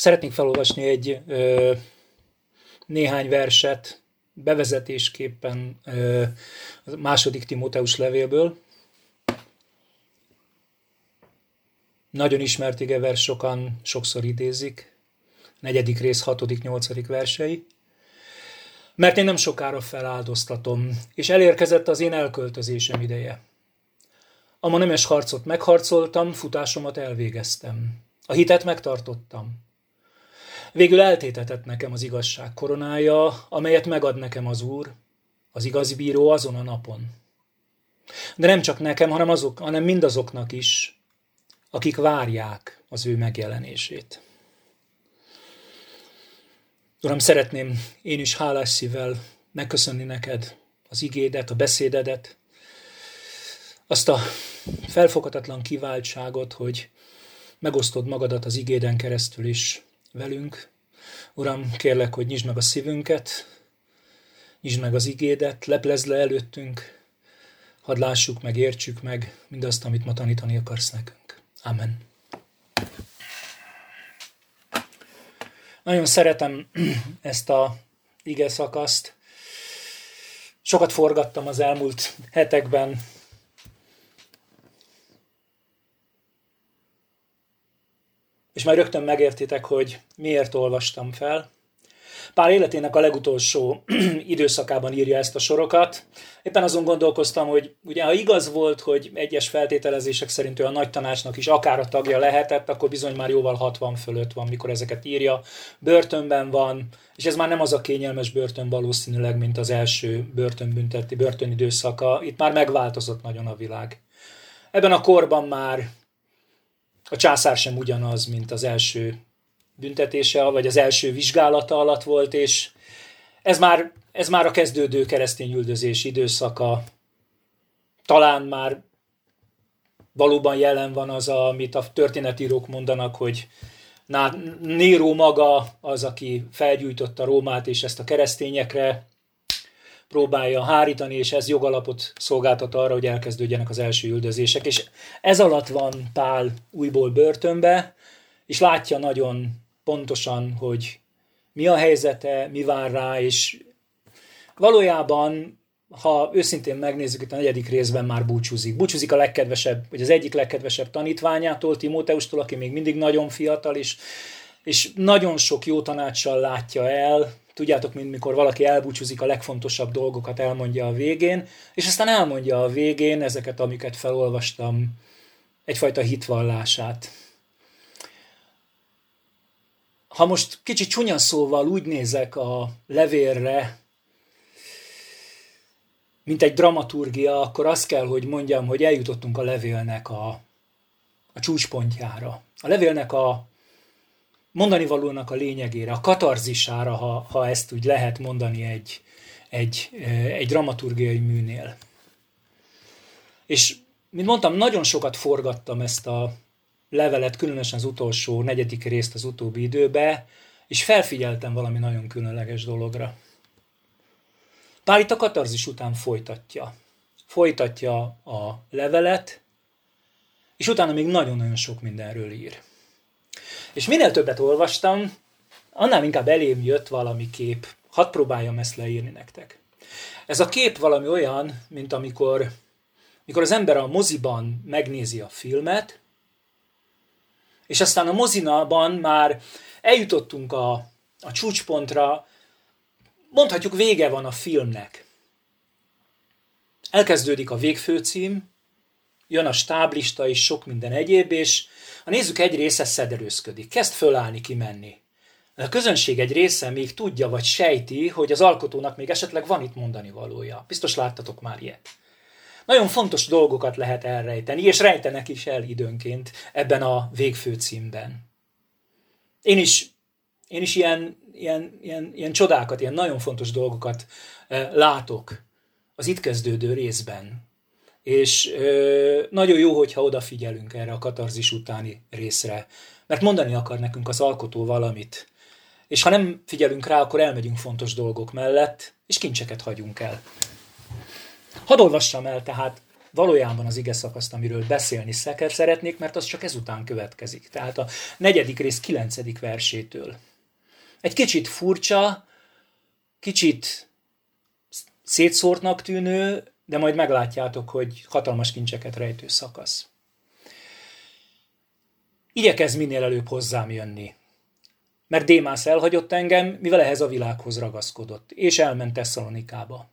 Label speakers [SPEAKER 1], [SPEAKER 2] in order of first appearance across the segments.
[SPEAKER 1] Szeretnék felolvasni egy ö, néhány verset bevezetésképpen ö, a második Timóteus levélből. Nagyon ismert igevers, sokan sokszor idézik. Negyedik rész, hatodik, nyolcadik versei. Mert én nem sokára feláldoztatom, és elérkezett az én elköltözésem ideje. A ma nemes harcot megharcoltam, futásomat elvégeztem. A hitet megtartottam. Végül eltétetett nekem az igazság koronája, amelyet megad nekem az Úr, az igazi bíró azon a napon. De nem csak nekem, hanem, azok, hanem mindazoknak is, akik várják az ő megjelenését. Uram, szeretném én is hálás szívvel megköszönni neked az igédet, a beszédedet, azt a felfoghatatlan kiváltságot, hogy megosztod magadat az igéden keresztül is velünk. Uram, kérlek, hogy nyisd meg a szívünket, nyisd meg az igédet, leplezd le előttünk, hadd lássuk meg, értsük meg mindazt, amit ma tanítani akarsz nekünk. Amen. Nagyon szeretem ezt a ige szakaszt. Sokat forgattam az elmúlt hetekben és már rögtön megértitek, hogy miért olvastam fel. Pár életének a legutolsó időszakában írja ezt a sorokat. Éppen azon gondolkoztam, hogy ugye ha igaz volt, hogy egyes feltételezések szerint ő a nagy tanácsnak is akár a tagja lehetett, akkor bizony már jóval 60 fölött van, mikor ezeket írja. Börtönben van, és ez már nem az a kényelmes börtön valószínűleg, mint az első börtönbünteti börtönidőszaka. Itt már megváltozott nagyon a világ. Ebben a korban már a császár sem ugyanaz, mint az első büntetése, vagy az első vizsgálata alatt volt, és ez már, ez már a kezdődő keresztény üldözés időszaka. Talán már valóban jelen van az, amit a történetírók mondanak, hogy Néró maga az, aki felgyújtotta Rómát, és ezt a keresztényekre próbálja hárítani, és ez jogalapot szolgáltat arra, hogy elkezdődjenek az első üldözések. És ez alatt van Pál újból börtönbe, és látja nagyon pontosan, hogy mi a helyzete, mi vár rá, és valójában, ha őszintén megnézzük, itt a negyedik részben már búcsúzik. Búcsúzik a legkedvesebb, vagy az egyik legkedvesebb tanítványától, Timóteustól, aki még mindig nagyon fiatal, és, és nagyon sok jó tanácssal látja el, Tudjátok, mint mikor valaki elbúcsúzik, a legfontosabb dolgokat elmondja a végén, és aztán elmondja a végén ezeket, amiket felolvastam, egyfajta hitvallását. Ha most kicsit csúnya szóval úgy nézek a levélre, mint egy dramaturgia, akkor azt kell, hogy mondjam, hogy eljutottunk a levélnek a, a csúcspontjára. A levélnek a mondani valónak a lényegére, a katarzisára, ha, ha ezt úgy lehet mondani egy, egy, egy dramaturgiai műnél. És, mint mondtam, nagyon sokat forgattam ezt a levelet, különösen az utolsó, negyedik részt az utóbbi időbe, és felfigyeltem valami nagyon különleges dologra. Pál itt a katarzis után folytatja. Folytatja a levelet, és utána még nagyon-nagyon sok mindenről ír. És minél többet olvastam, annál inkább elém jött valami kép. Hadd próbáljam ezt leírni nektek. Ez a kép valami olyan, mint amikor, amikor az ember a moziban megnézi a filmet, és aztán a mozinában már eljutottunk a, a csúcspontra, mondhatjuk vége van a filmnek. Elkezdődik a végfőcím, jön a stáblista és sok minden egyéb, és a nézők egy része szederőzködik, kezd fölállni, kimenni. A közönség egy része még tudja vagy sejti, hogy az alkotónak még esetleg van itt mondani valója. Biztos láttatok már ilyet. Nagyon fontos dolgokat lehet elrejteni, és rejtenek is el időnként ebben a végfő címben. Én is, én is ilyen, ilyen, ilyen, ilyen csodákat, ilyen nagyon fontos dolgokat eh, látok az itt kezdődő részben és ö, nagyon jó, hogyha odafigyelünk erre a katarzis utáni részre, mert mondani akar nekünk az alkotó valamit, és ha nem figyelünk rá, akkor elmegyünk fontos dolgok mellett, és kincseket hagyunk el. Hadd olvassam el tehát valójában az ige szakaszt, amiről beszélni szeker szeretnék, mert az csak ezután következik. Tehát a negyedik rész kilencedik versétől. Egy kicsit furcsa, kicsit szétszórtnak tűnő, de majd meglátjátok, hogy hatalmas kincseket rejtő szakasz. Igyekez minél előbb hozzám jönni. Mert Démász elhagyott engem, mivel ehhez a világhoz ragaszkodott, és elment Tesszalonikába.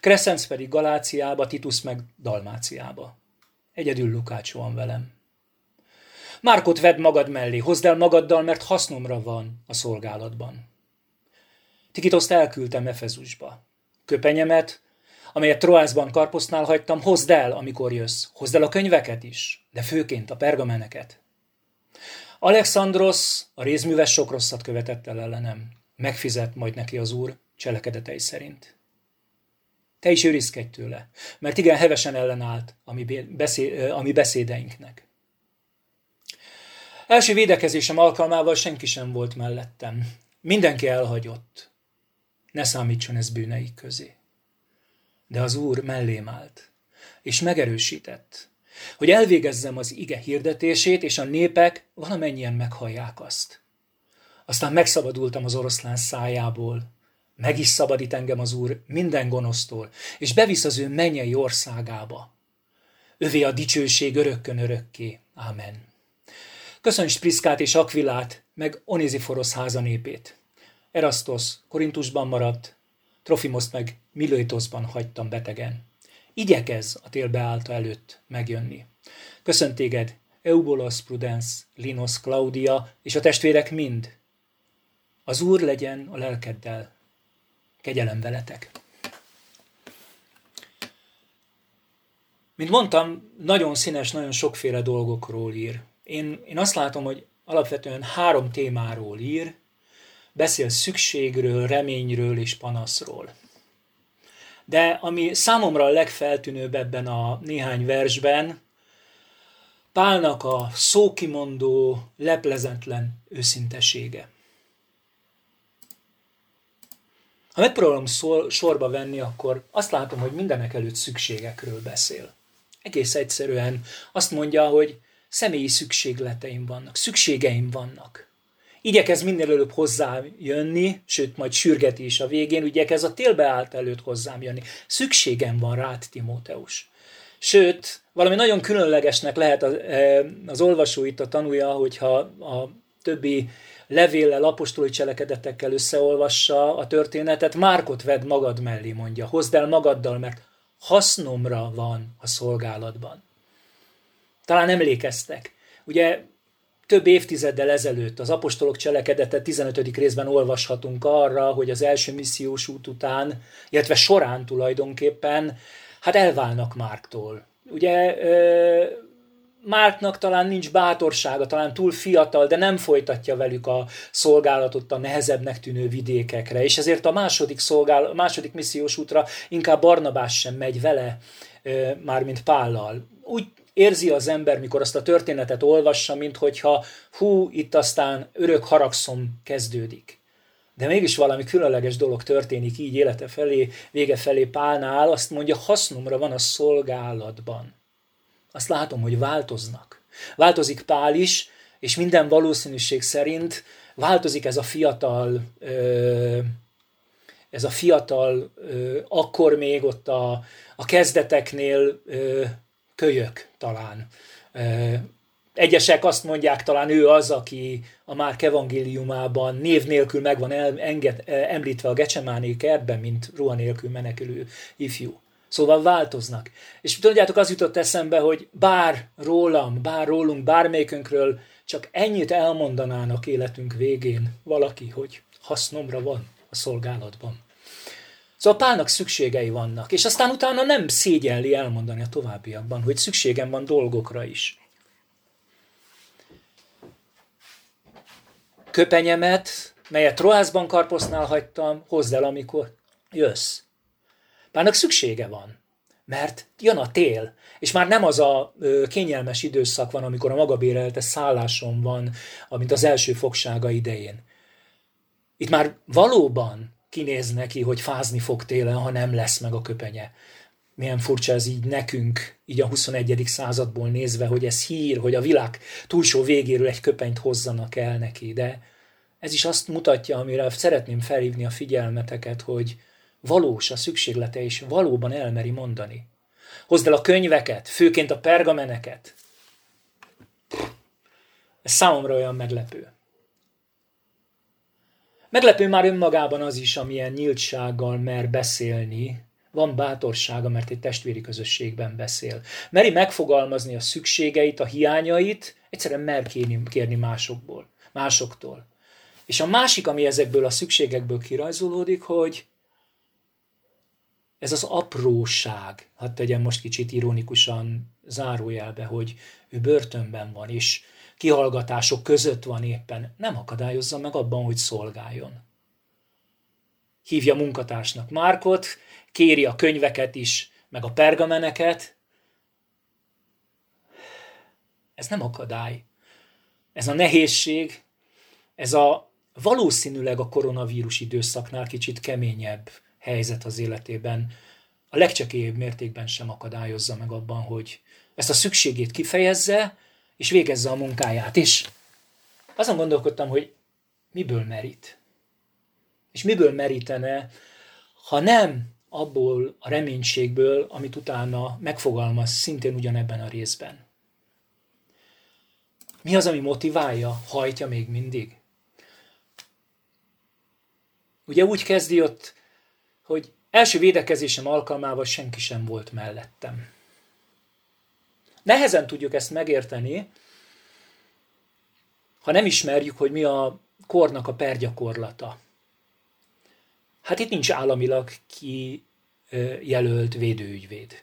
[SPEAKER 1] Crescens pedig Galáciába, Titus meg Dalmáciába. Egyedül Lukács van velem. Márkot vedd magad mellé, hozd el magaddal, mert hasznomra van a szolgálatban. Tikitoszt elküldtem Efezusba. Köpenyemet, amelyet Troászban Karposznál hagytam, hozd el, amikor jössz. Hozd el a könyveket is, de főként a pergameneket. Alexandros, a rézműves sok rosszat követett el ellenem. Megfizet majd neki az úr cselekedetei szerint. Te is őrizkedj tőle, mert igen hevesen ellenállt a mi, beszéd, a mi beszédeinknek. Első védekezésem alkalmával senki sem volt mellettem. Mindenki elhagyott. Ne számítson ez bűneik közé. De az Úr mellém állt, és megerősített, hogy elvégezzem az ige hirdetését, és a népek valamennyien meghallják azt. Aztán megszabadultam az oroszlán szájából, meg is szabadít engem az Úr minden gonosztól, és bevisz az ő mennyei országába. Övé a dicsőség örökkön örökké. Ámen. Köszönj Spriszkát és Akvilát, meg Onéziforosz háza népét. Korintusban maradt, Trofimoszt meg Milőtoszban hagytam betegen. Igyekez a tél beállta előtt megjönni. Köszönt téged, Eubolos Prudence, Linus Claudia és a testvérek mind. Az Úr legyen a lelkeddel. Kegyelem veletek. Mint mondtam, nagyon színes, nagyon sokféle dolgokról ír. Én, én azt látom, hogy alapvetően három témáról ír, beszél szükségről, reményről és panaszról. De ami számomra a legfeltűnőbb ebben a néhány versben, Pálnak a szókimondó, leplezetlen őszintesége. Ha megpróbálom szor, sorba venni, akkor azt látom, hogy mindenek előtt szükségekről beszél. Egész egyszerűen azt mondja, hogy személyi szükségleteim vannak, szükségeim vannak. Igyekez minél előbb hozzám jönni, sőt, majd sürgeti is a végén, igyekez a télbe állt előtt hozzám jönni. Szükségem van rád, Timóteus. Sőt, valami nagyon különlegesnek lehet az, e, az olvasó itt a tanulja, hogyha a többi levéllel, apostoli cselekedetekkel összeolvassa a történetet, Márkot vedd magad mellé, mondja, hozd el magaddal, mert hasznomra van a szolgálatban. Talán emlékeztek. Ugye több évtizeddel ezelőtt az apostolok cselekedete 15. részben olvashatunk arra, hogy az első missziós út után, illetve során tulajdonképpen, hát elválnak Márktól. Ugye Márknak talán nincs bátorsága, talán túl fiatal, de nem folytatja velük a szolgálatot a nehezebbnek tűnő vidékekre, és ezért a második, szolgál, második missziós útra inkább Barnabás sem megy vele, mármint Pállal. Úgy érzi az ember, mikor azt a történetet olvassa, mint hogyha hú, itt aztán örök haragszom kezdődik. De mégis valami különleges dolog történik így élete felé, vége felé Pálnál, azt mondja, hasznomra van a szolgálatban. Azt látom, hogy változnak. Változik Pál is, és minden valószínűség szerint változik ez a fiatal, ez a fiatal, akkor még ott a, a kezdeteknél kölyök talán. Egyesek azt mondják, talán ő az, aki a Márk evangéliumában név nélkül meg van enged, említve a Gecsemáné kertben, mint ruha nélkül menekülő ifjú. Szóval változnak. És tudjátok, az jutott eszembe, hogy bár rólam, bár rólunk, bármelyikünkről csak ennyit elmondanának életünk végén valaki, hogy hasznomra van a szolgálatban. Szóval Pálnak szükségei vannak, és aztán utána nem szégyelli elmondani a továbbiakban, hogy szükségem van dolgokra is. Köpenyemet, melyet Troászban karposznál hagytam, hozd el, amikor jössz. Pálnak szüksége van, mert jön a tél, és már nem az a kényelmes időszak van, amikor a magabérelte szálláson van, mint az első fogsága idején. Itt már valóban kinéz neki, hogy fázni fog télen, ha nem lesz meg a köpenye. milyen furcsa ez így nekünk, így a 21. századból nézve, hogy ez hír, hogy a világ túlsó végéről egy köpenyt hozzanak el neki, de ez is azt mutatja, amire szeretném felhívni a figyelmeteket, hogy valós a szükséglete, és valóban elmeri mondani. Hozd el a könyveket, főként a pergameneket. Ez számomra olyan meglepő. Meglepő már önmagában az is, amilyen nyíltsággal mer beszélni, van bátorsága, mert egy testvéri közösségben beszél. Meri megfogalmazni a szükségeit, a hiányait, egyszerűen mer kérni, kérni másokból, másoktól. És a másik, ami ezekből a szükségekből kirajzolódik, hogy ez az apróság, hát tegyem most kicsit ironikusan zárójelbe, hogy ő börtönben van, és kihallgatások között van éppen, nem akadályozza meg abban, hogy szolgáljon. Hívja munkatársnak Márkot, kéri a könyveket is, meg a pergameneket. Ez nem akadály. Ez a nehézség, ez a valószínűleg a koronavírus időszaknál kicsit keményebb helyzet az életében a legcsekélyebb mértékben sem akadályozza meg abban, hogy ezt a szükségét kifejezze, és végezze a munkáját is. Azon gondolkodtam, hogy miből merít. És miből merítene, ha nem abból a reménységből, amit utána megfogalmaz szintén ugyanebben a részben. Mi az, ami motiválja, hajtja még mindig? Ugye úgy kezdi ott, hogy első védekezésem alkalmával senki sem volt mellettem. Nehezen tudjuk ezt megérteni, ha nem ismerjük, hogy mi a kornak a pergyakorlata. Hát itt nincs államilag kijelölt védőügyvéd.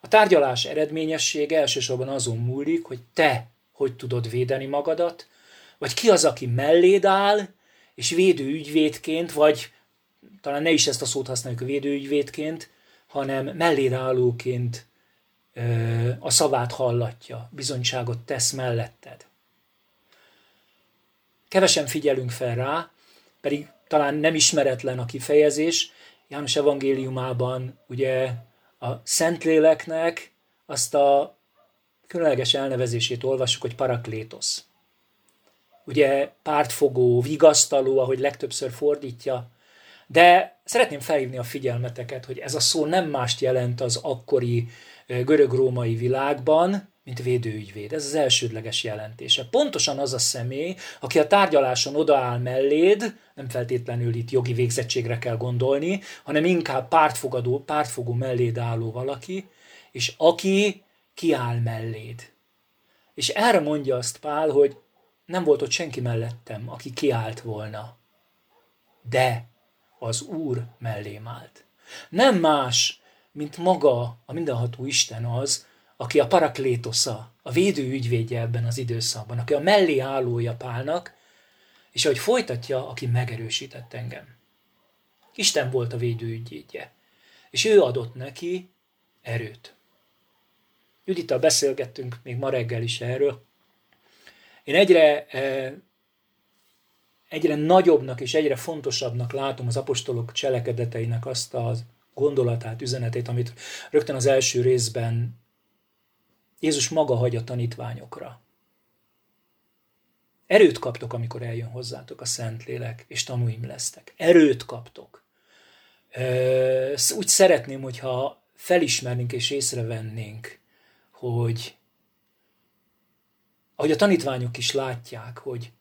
[SPEAKER 1] A tárgyalás eredményessége elsősorban azon múlik, hogy te hogy tudod védeni magadat, vagy ki az, aki melléd áll, és védőügyvédként, vagy talán ne is ezt a szót használjuk védőügyvédként, hanem melléd állóként a szavát hallatja, bizonyságot tesz melletted. Kevesen figyelünk fel rá, pedig talán nem ismeretlen a kifejezés. János evangéliumában ugye a Szentléleknek azt a különleges elnevezését olvassuk, hogy paraklétosz. Ugye pártfogó, vigasztaló, ahogy legtöbbször fordítja, de szeretném felhívni a figyelmeteket, hogy ez a szó nem mást jelent az akkori görög-római világban, mint védőügyvéd. Ez az elsődleges jelentése. Pontosan az a személy, aki a tárgyaláson odaáll melléd, nem feltétlenül itt jogi végzettségre kell gondolni, hanem inkább pártfogadó, pártfogó melléd álló valaki, és aki kiáll melléd. És erre mondja azt Pál, hogy nem volt ott senki mellettem, aki kiállt volna. De az Úr mellém állt. Nem más, mint maga a mindenható Isten az, aki a paraklétosza, a védő ügyvédje ebben az időszakban, aki a mellé állója Pálnak, és ahogy folytatja, aki megerősített engem. Isten volt a védő ügyvédje, és ő adott neki erőt. Judittal beszélgettünk még ma reggel is erről. Én egyre, eh, egyre nagyobbnak és egyre fontosabbnak látom az apostolok cselekedeteinek azt a gondolatát, üzenetét, amit rögtön az első részben Jézus maga hagy a tanítványokra. Erőt kaptok, amikor eljön hozzátok a Szentlélek, és tanúim lesztek. Erőt kaptok. Úgy szeretném, hogyha felismernénk és észrevennénk, hogy ahogy a tanítványok is látják, hogy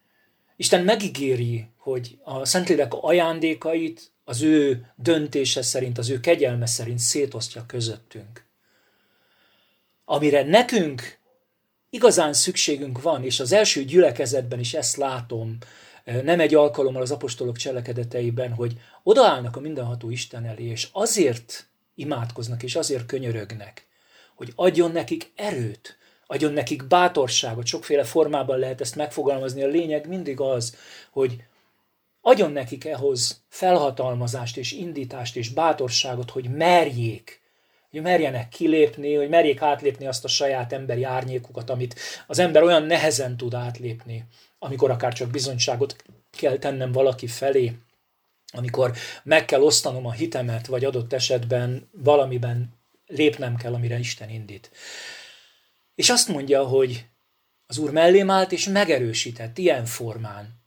[SPEAKER 1] Isten megígéri, hogy a Szentlélek ajándékait az ő döntése szerint, az ő kegyelme szerint szétosztja közöttünk. Amire nekünk igazán szükségünk van, és az első gyülekezetben is ezt látom, nem egy alkalommal az apostolok cselekedeteiben, hogy odaállnak a mindenható Isten elé, és azért imádkoznak, és azért könyörögnek, hogy adjon nekik erőt, adjon nekik bátorságot, sokféle formában lehet ezt megfogalmazni, a lényeg mindig az, hogy adjon nekik ehhoz felhatalmazást és indítást és bátorságot, hogy merjék hogy merjenek kilépni, hogy merjék átlépni azt a saját emberi árnyékukat, amit az ember olyan nehezen tud átlépni, amikor akár csak bizonyságot kell tennem valaki felé, amikor meg kell osztanom a hitemet, vagy adott esetben valamiben lépnem kell, amire Isten indít. És azt mondja, hogy az Úr mellém állt, és megerősített ilyen formán,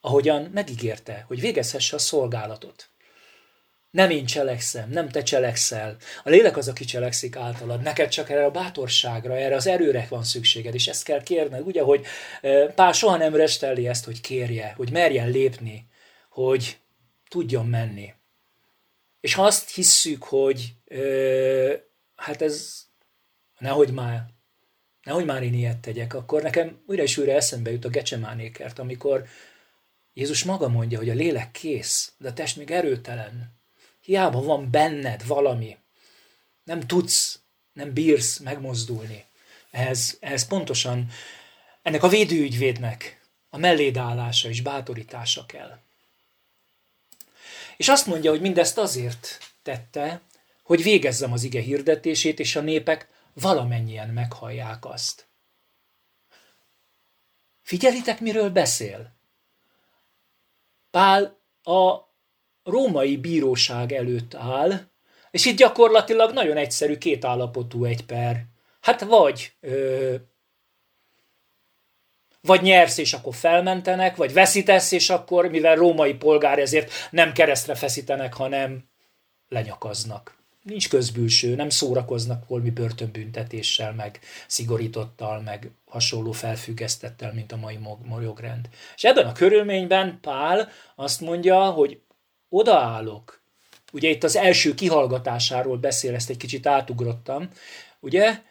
[SPEAKER 1] ahogyan megígérte, hogy végezhesse a szolgálatot. Nem én cselekszem, nem te cselekszel. A lélek az, aki cselekszik általad. Neked csak erre a bátorságra, erre az erőre van szükséged, és ezt kell kérned. Ugye, hogy Pál soha nem resteli ezt, hogy kérje, hogy merjen lépni, hogy tudjon menni. És ha azt hisszük, hogy ö, hát ez nehogy már, nehogy már én ilyet tegyek, akkor nekem újra és újra eszembe jut a Gecsemánékert, amikor Jézus maga mondja, hogy a lélek kész, de a test még erőtelen. Hiába van benned valami. Nem tudsz, nem bírsz megmozdulni. Ehhez, ehhez pontosan ennek a védőügyvédnek a mellédállása és bátorítása kell. És azt mondja, hogy mindezt azért tette, hogy végezzem az ige hirdetését, és a népek valamennyien meghallják azt. Figyelitek, miről beszél? Pál a római bíróság előtt áll, és itt gyakorlatilag nagyon egyszerű két állapotú egy per. Hát vagy ö, vagy nyersz, és akkor felmentenek, vagy veszítesz, és akkor, mivel római polgár, ezért nem keresztre feszítenek, hanem lenyakaznak. Nincs közbülső, nem szórakoznak valami börtönbüntetéssel, meg szigorítottal, meg hasonló felfüggesztettel, mint a mai jogrend. És ebben a körülményben Pál azt mondja, hogy odaállok. Ugye itt az első kihallgatásáról beszél, ezt egy kicsit átugrottam, ugye?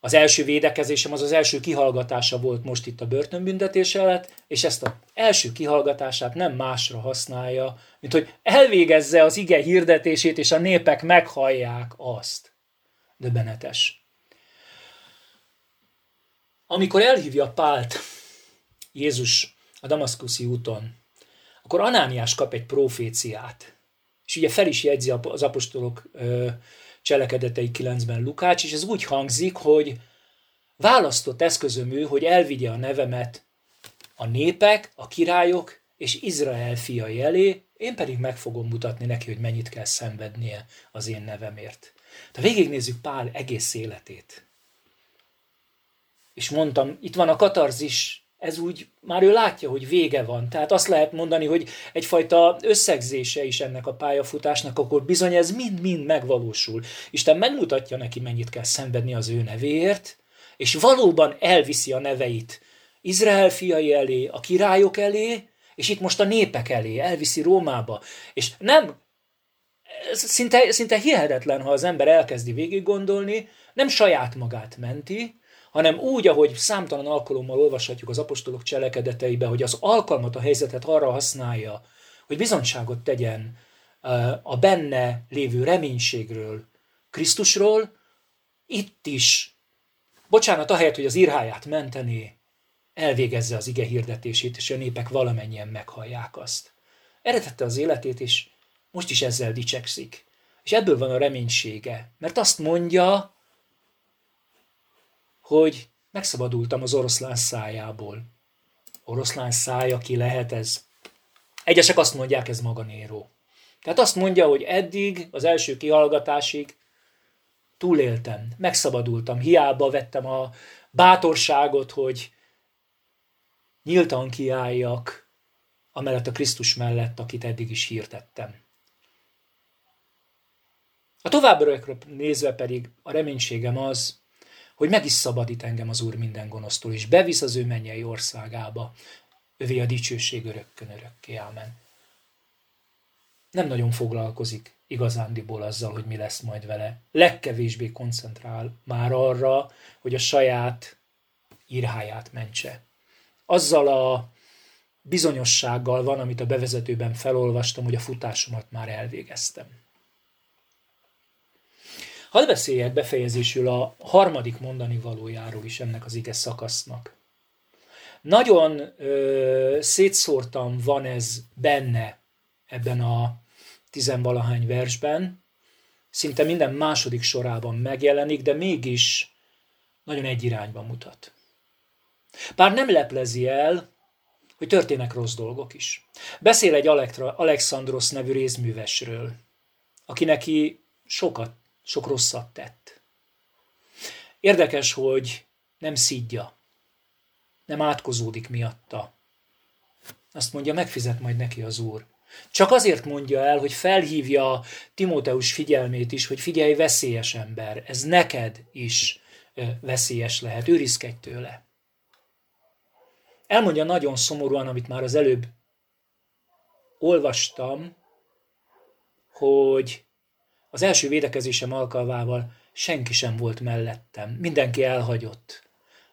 [SPEAKER 1] Az első védekezésem az az első kihallgatása volt most itt a börtönbüntetés előtt, és ezt az első kihallgatását nem másra használja, mint hogy elvégezze az ige hirdetését, és a népek meghallják azt. Döbbenetes. Amikor elhívja Pált Jézus a Damaszkuszi úton, akkor Anániás kap egy proféciát. És ugye fel is jegyzi az apostolok cselekedetei 9-ben Lukács, és ez úgy hangzik, hogy választott eszközöm ő, hogy elvigye a nevemet a népek, a királyok és Izrael fiai elé, én pedig meg fogom mutatni neki, hogy mennyit kell szenvednie az én nevemért. De végignézzük Pál egész életét. És mondtam, itt van a katarzis ez úgy már ő látja, hogy vége van. Tehát azt lehet mondani, hogy egyfajta összegzése is ennek a pályafutásnak, akkor bizony ez mind-mind megvalósul. Isten megmutatja neki, mennyit kell szenvedni az ő nevéért, és valóban elviszi a neveit Izrael fiai elé, a királyok elé, és itt most a népek elé, elviszi Rómába. És nem, szinte, szinte hihetetlen, ha az ember elkezdi végig gondolni, nem saját magát menti, hanem úgy, ahogy számtalan alkalommal olvashatjuk az apostolok cselekedeteibe, hogy az alkalmat, a helyzetet arra használja, hogy bizonyságot tegyen a benne lévő reménységről, Krisztusról, itt is, bocsánat, ahelyett, hogy az irháját menteni, elvégezze az ige hirdetését, és a népek valamennyien meghallják azt. Eredette az életét, és most is ezzel dicsekszik. És ebből van a reménysége, mert azt mondja, hogy megszabadultam az oroszlán szájából. Oroszlán szája ki lehet ez? Egyesek azt mondják, ez maga Néró. Tehát azt mondja, hogy eddig, az első kihallgatásig túléltem, megszabadultam, hiába vettem a bátorságot, hogy nyíltan kiálljak amellett a Krisztus mellett, akit eddig is hírtettem. A továbbra nézve pedig a reménységem az, hogy meg is szabadít engem az Úr minden gonosztól, és bevisz az ő mennyei országába. Övé a dicsőség örökkön örökké. Ámen. Nem nagyon foglalkozik igazándiból azzal, hogy mi lesz majd vele. Legkevésbé koncentrál már arra, hogy a saját írháját mentse. Azzal a bizonyossággal van, amit a bevezetőben felolvastam, hogy a futásomat már elvégeztem. Hadd beszéljek befejezésül a harmadik mondani valójáról is ennek az ige szakasznak. Nagyon ö, szétszórtan van ez benne ebben a tizenvalahány versben, szinte minden második sorában megjelenik, de mégis nagyon egy irányba mutat. Bár nem leplezi el, hogy történnek rossz dolgok is. Beszél egy Alexandros nevű rézművesről, aki neki sokat sok rosszat tett. Érdekes, hogy nem szidja, nem átkozódik miatta. Azt mondja, megfizet majd neki az Úr. Csak azért mondja el, hogy felhívja Timóteus figyelmét is, hogy figyelj, veszélyes ember, ez neked is veszélyes lehet, őrizkedj tőle. Elmondja nagyon szomorúan, amit már az előbb olvastam, hogy az első védekezésem alkalmával senki sem volt mellettem, mindenki elhagyott.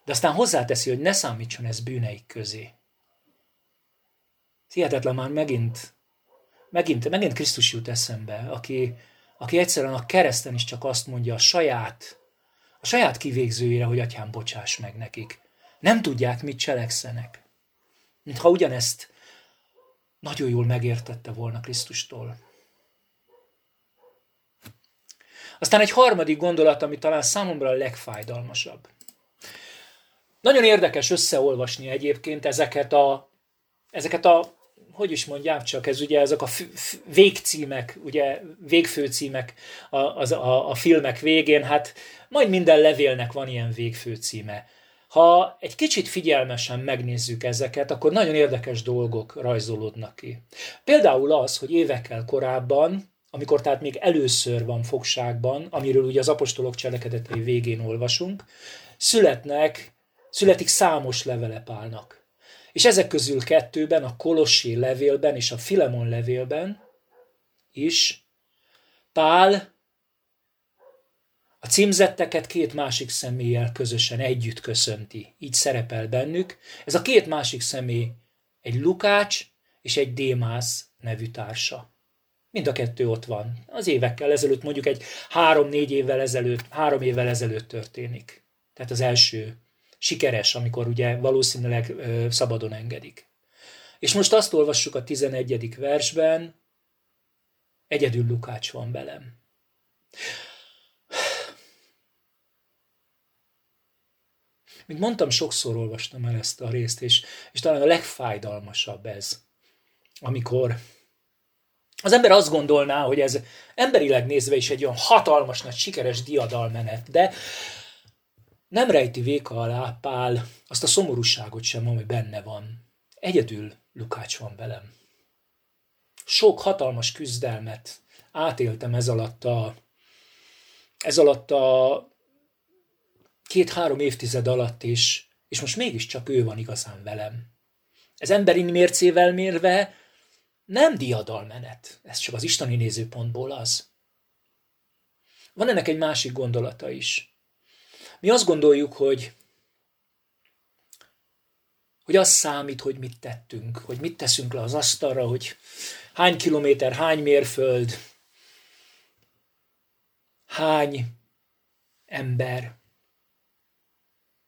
[SPEAKER 1] De aztán hozzáteszi, hogy ne számítson ez bűneik közé. Hihetetlen már megint, megint, megint Krisztus jut eszembe, aki, aki egyszerűen a kereszten is csak azt mondja a saját, a saját kivégzőire, hogy atyám, bocsáss meg nekik. Nem tudják, mit cselekszenek. Mintha ugyanezt nagyon jól megértette volna Krisztustól. Aztán egy harmadik gondolat, ami talán számomra a legfájdalmasabb. Nagyon érdekes összeolvasni egyébként ezeket a, ezeket a hogy is mondjam csak, ez ugye ezek a végcímek, ugye végfőcímek a, az, a, a filmek végén, hát majd minden levélnek van ilyen végfőcíme. Ha egy kicsit figyelmesen megnézzük ezeket, akkor nagyon érdekes dolgok rajzolódnak ki. Például az, hogy évekkel korábban, amikor tehát még először van fogságban, amiről ugye az apostolok cselekedetei végén olvasunk, születnek, születik számos levele Pálnak. És ezek közül kettőben, a Kolossi levélben és a Filemon levélben is Pál a címzetteket két másik személlyel közösen együtt köszönti. Így szerepel bennük. Ez a két másik személy egy Lukács és egy Démász nevű társa. Mind a kettő ott van. Az évekkel ezelőtt, mondjuk egy három-négy évvel ezelőtt, három évvel ezelőtt történik. Tehát az első sikeres, amikor ugye valószínűleg ö, szabadon engedik. És most azt olvassuk a 11. versben, egyedül Lukács van velem. Mint mondtam, sokszor olvastam el ezt a részt, és, és talán a legfájdalmasabb ez, amikor az ember azt gondolná, hogy ez emberileg nézve is egy olyan hatalmas, nagy, sikeres diadalmenet, de nem rejti véka alá Pál azt a szomorúságot sem, ami benne van. Egyedül Lukács van velem. Sok hatalmas küzdelmet átéltem ez alatt a, ez alatt a két-három évtized alatt is, és most mégiscsak ő van igazán velem. Ez emberi mércével mérve nem diadalmenet, ez csak az isteni nézőpontból az. Van ennek egy másik gondolata is. Mi azt gondoljuk, hogy hogy az számít, hogy mit tettünk, hogy mit teszünk le az asztalra, hogy hány kilométer, hány mérföld, hány ember.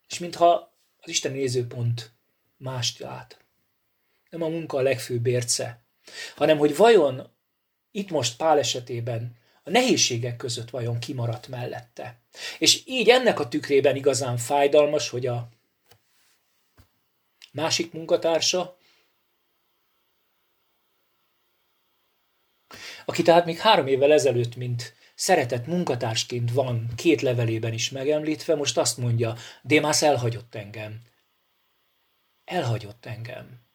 [SPEAKER 1] És mintha az Isten nézőpont mást lát. Nem a munka a legfőbb érce, hanem hogy vajon itt most Pál esetében a nehézségek között vajon kimaradt mellette. És így ennek a tükrében igazán fájdalmas, hogy a másik munkatársa, aki tehát még három évvel ezelőtt, mint szeretett munkatársként van két levelében is megemlítve, most azt mondja, Démász elhagyott engem. Elhagyott engem.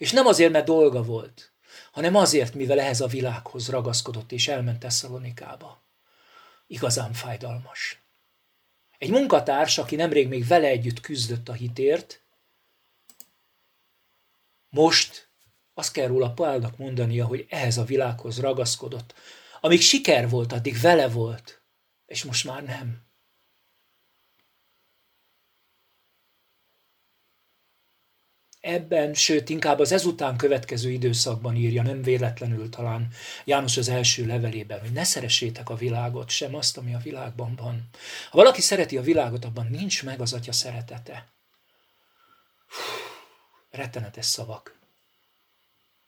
[SPEAKER 1] És nem azért, mert dolga volt, hanem azért, mivel ehhez a világhoz ragaszkodott és elment Tesszalonikába. Igazán fájdalmas. Egy munkatárs, aki nemrég még vele együtt küzdött a hitért, most azt kell róla Pálnak mondania, hogy ehhez a világhoz ragaszkodott. Amíg siker volt, addig vele volt, és most már nem. Ebben, sőt inkább az ezután következő időszakban írja, nem véletlenül talán János az első levelében, hogy ne szeressétek a világot, sem azt, ami a világban van. Ha valaki szereti a világot, abban nincs meg az atya szeretete. rettenetes szavak.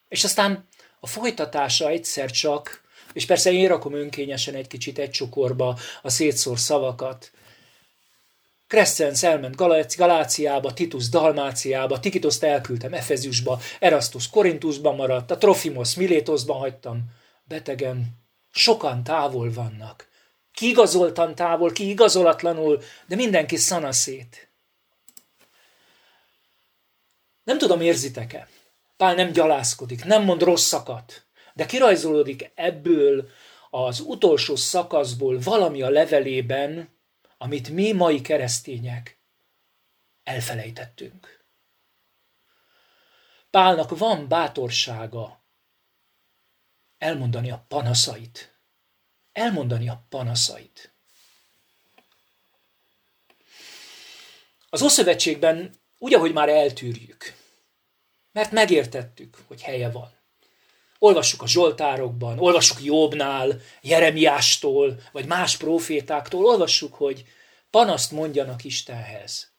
[SPEAKER 1] És aztán a folytatása egyszer csak, és persze én rakom önkényesen egy kicsit egy csokorba a szétszór szavakat, Crescens elment Galáciába, Titus Dalmáciába, Tikitoszt elküldtem Efeziusba, Erastus Korintusban maradt, a Trofimos Milétosban hagytam. Betegen, sokan távol vannak. Ki igazoltan távol, ki igazolatlanul, de mindenki szanaszét. Nem tudom, érzitek-e? Pál nem gyalászkodik, nem mond rosszakat, de kirajzolódik ebből az utolsó szakaszból valami a levelében, amit mi mai keresztények elfelejtettünk. Pálnak van bátorsága elmondani a panaszait. Elmondani a panaszait. Az Ószövetségben úgy, ahogy már eltűrjük, mert megértettük, hogy helye van. Olvassuk a Zsoltárokban, olvassuk Jobbnál, Jeremiástól, vagy más profétáktól, olvassuk, hogy panaszt mondjanak Istenhez.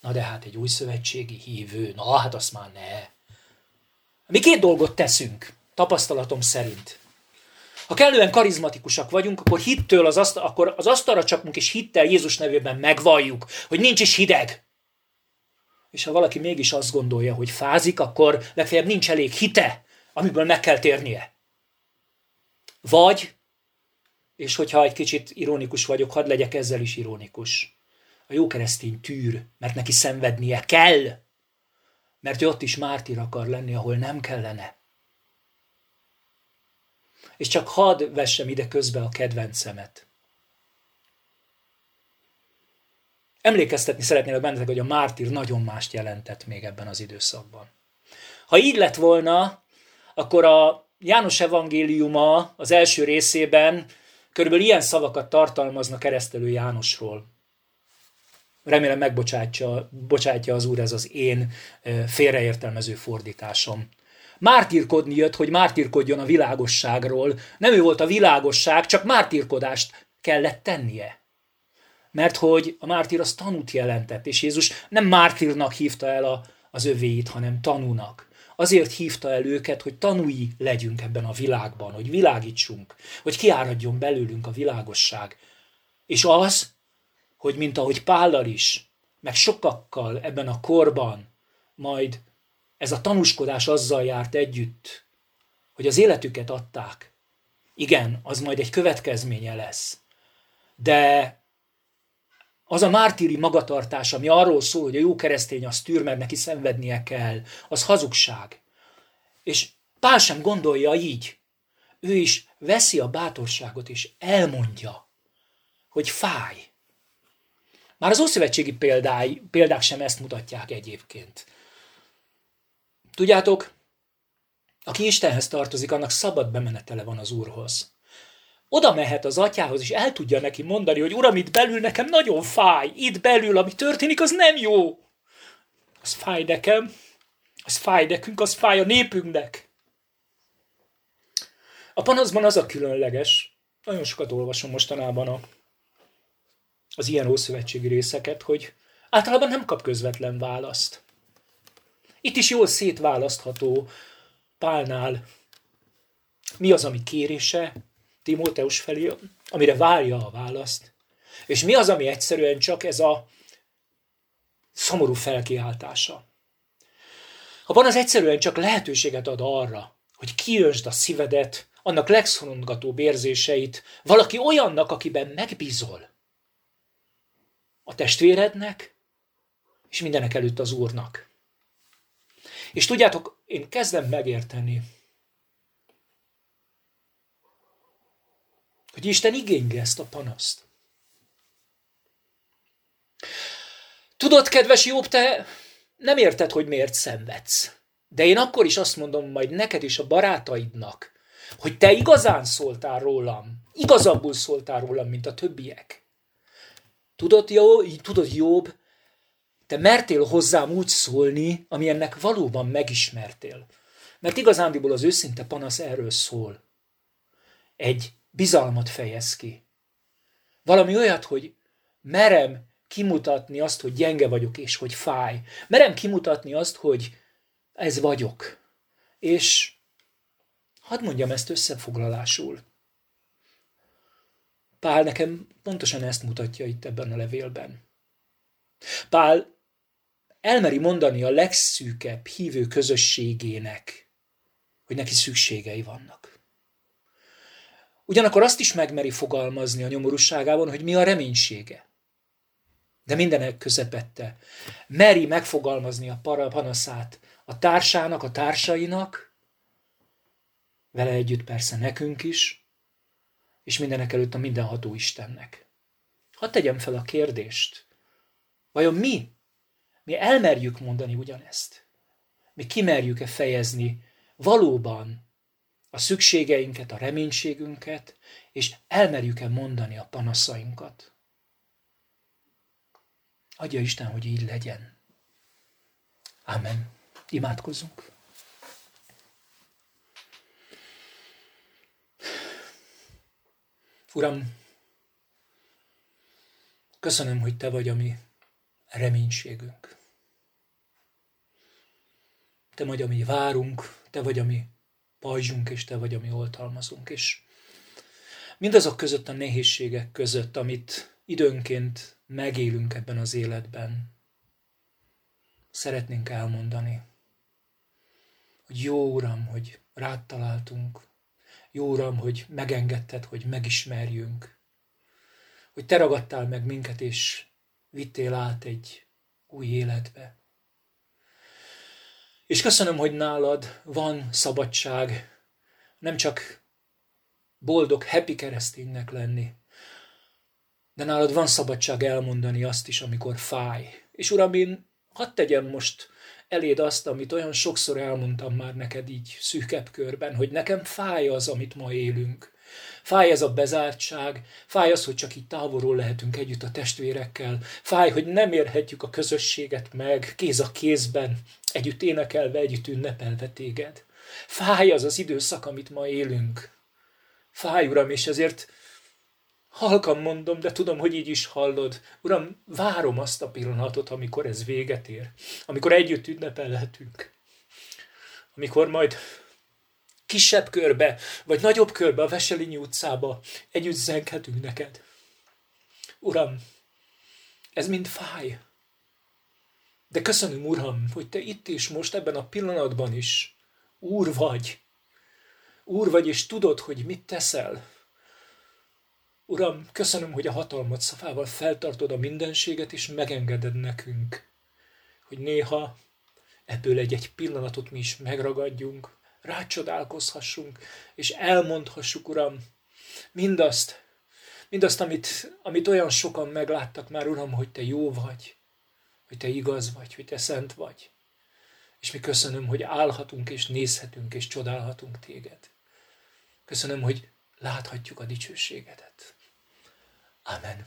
[SPEAKER 1] Na de hát egy új szövetségi hívő, na hát azt már ne. Mi két dolgot teszünk, tapasztalatom szerint. Ha kellően karizmatikusak vagyunk, akkor hittől az, aszt- akkor az asztalra csapunk, és hittel Jézus nevében megvalljuk, hogy nincs is hideg. És ha valaki mégis azt gondolja, hogy fázik, akkor legfeljebb nincs elég hite, amiből meg kell térnie. Vagy, és hogyha egy kicsit ironikus vagyok, hadd legyek ezzel is ironikus. A jó keresztény tűr, mert neki szenvednie kell, mert ő ott is mártír akar lenni, ahol nem kellene. És csak hadd vessem ide közbe a kedvencemet. Emlékeztetni szeretnélek bennetek, hogy a mártír nagyon mást jelentett még ebben az időszakban. Ha így lett volna, akkor a János evangéliuma az első részében körülbelül ilyen szavakat tartalmazna keresztelő Jánosról. Remélem megbocsátja bocsátja az Úr ez az én félreértelmező fordításom. Mártírkodni jött, hogy mártírkodjon a világosságról. Nem ő volt a világosság, csak mártírkodást kellett tennie. Mert hogy a mártír az tanút jelentett, és Jézus nem mártírnak hívta el a, az övéit, hanem tanúnak. Azért hívta el őket, hogy tanúi legyünk ebben a világban, hogy világítsunk, hogy kiáradjon belőlünk a világosság. És az, hogy mint ahogy Pállal is, meg sokakkal ebben a korban, majd ez a tanúskodás azzal járt együtt, hogy az életüket adták. Igen, az majd egy következménye lesz. De az a mártíri magatartás, ami arról szól, hogy a jó keresztény az tűr, mert neki szenvednie kell, az hazugság. És Pál sem gondolja így. Ő is veszi a bátorságot, és elmondja, hogy fáj. Már az ószövetségi példái, példák sem ezt mutatják egyébként. Tudjátok, aki Istenhez tartozik, annak szabad bemenetele van az Úrhoz. Oda mehet az atyához, és el tudja neki mondani, hogy Uram, itt belül nekem nagyon fáj, itt belül, ami történik, az nem jó. Az fáj nekem, az fáj nekünk, az fáj a népünknek. A panaszban az a különleges, nagyon sokat olvasom mostanában a, az ilyen ószövetségi részeket, hogy általában nem kap közvetlen választ. Itt is jól szétválasztható Pálnál, mi az, ami kérése Timóteus felé, amire várja a választ, és mi az, ami egyszerűen csak ez a szomorú felkiáltása. A van az egyszerűen csak lehetőséget ad arra, hogy kiösd a szívedet, annak legszoronggatóbb érzéseit valaki olyannak, akiben megbízol. A testvérednek, és mindenek előtt az Úrnak. És tudjátok, én kezdem megérteni, hogy Isten igényli ezt a panaszt. Tudod, kedves Jobb, te nem érted, hogy miért szenvedsz. De én akkor is azt mondom majd neked és a barátaidnak, hogy te igazán szóltál rólam, igazabbul szóltál rólam, mint a többiek. Tudod, jó, tudod Jobb, te mertél hozzám úgy szólni, ami ennek valóban megismertél. Mert igazándiból az őszinte panasz erről szól. Egy bizalmat fejez ki. Valami olyat, hogy merem kimutatni azt, hogy gyenge vagyok, és hogy fáj. Merem kimutatni azt, hogy ez vagyok. És hadd mondjam ezt összefoglalásul. Pál nekem pontosan ezt mutatja itt ebben a levélben. Pál elmeri mondani a legszűkebb hívő közösségének, hogy neki szükségei vannak. Ugyanakkor azt is megmeri fogalmazni a nyomorúságában, hogy mi a reménysége. De mindenek közepette meri megfogalmazni a panaszát a társának, a társainak, vele együtt persze nekünk is, és mindenek előtt a mindenható Istennek. Hadd tegyem fel a kérdést, vajon mi, mi elmerjük mondani ugyanezt? Mi kimerjük-e fejezni valóban a szükségeinket, a reménységünket, és elmerjük-e mondani a panaszainkat? Adja Isten, hogy így legyen. Amen. Imádkozzunk. Uram, köszönöm, hogy Te vagy a mi reménységünk. Te vagy a mi várunk, Te vagy a mi pajzsunk, és Te vagy a mi oltalmazunk. És mindazok között a nehézségek között, amit időnként megélünk ebben az életben, szeretnénk elmondani, hogy jó Uram, hogy rád találtunk, jó Uram, hogy megengedted, hogy megismerjünk, hogy Te ragadtál meg minket, és vittél át egy új életbe. És köszönöm, hogy nálad van szabadság, nem csak boldog, happy kereszténynek lenni, de nálad van szabadság elmondani azt is, amikor fáj. És Uram, én hadd tegyem most eléd azt, amit olyan sokszor elmondtam már neked így szűkebb körben, hogy nekem fáj az, amit ma élünk. Fáj ez a bezártság, fáj az, hogy csak így távolról lehetünk együtt a testvérekkel, fáj, hogy nem érhetjük a közösséget meg, kéz a kézben, együtt énekelve, együtt ünnepelve téged. Fáj az az időszak, amit ma élünk. Fáj, Uram, és ezért Halkan mondom, de tudom, hogy így is hallod. Uram, várom azt a pillanatot, amikor ez véget ér. Amikor együtt ünnepelhetünk. Amikor majd kisebb körbe, vagy nagyobb körbe a Veselinyi utcába együtt zenghetünk neked. Uram, ez mind fáj. De köszönöm, Uram, hogy Te itt is, most ebben a pillanatban is Úr vagy. Úr vagy, és tudod, hogy mit teszel. Uram, köszönöm, hogy a hatalmat szafával feltartod a mindenséget, és megengeded nekünk, hogy néha ebből egy-egy pillanatot mi is megragadjunk, rácsodálkozhassunk, és elmondhassuk, Uram, mindazt, mindazt, amit, amit olyan sokan megláttak már, Uram, hogy Te jó vagy, hogy Te igaz vagy, hogy Te szent vagy. És mi köszönöm, hogy állhatunk, és nézhetünk, és csodálhatunk Téged. Köszönöm, hogy láthatjuk a dicsőségedet. Amen.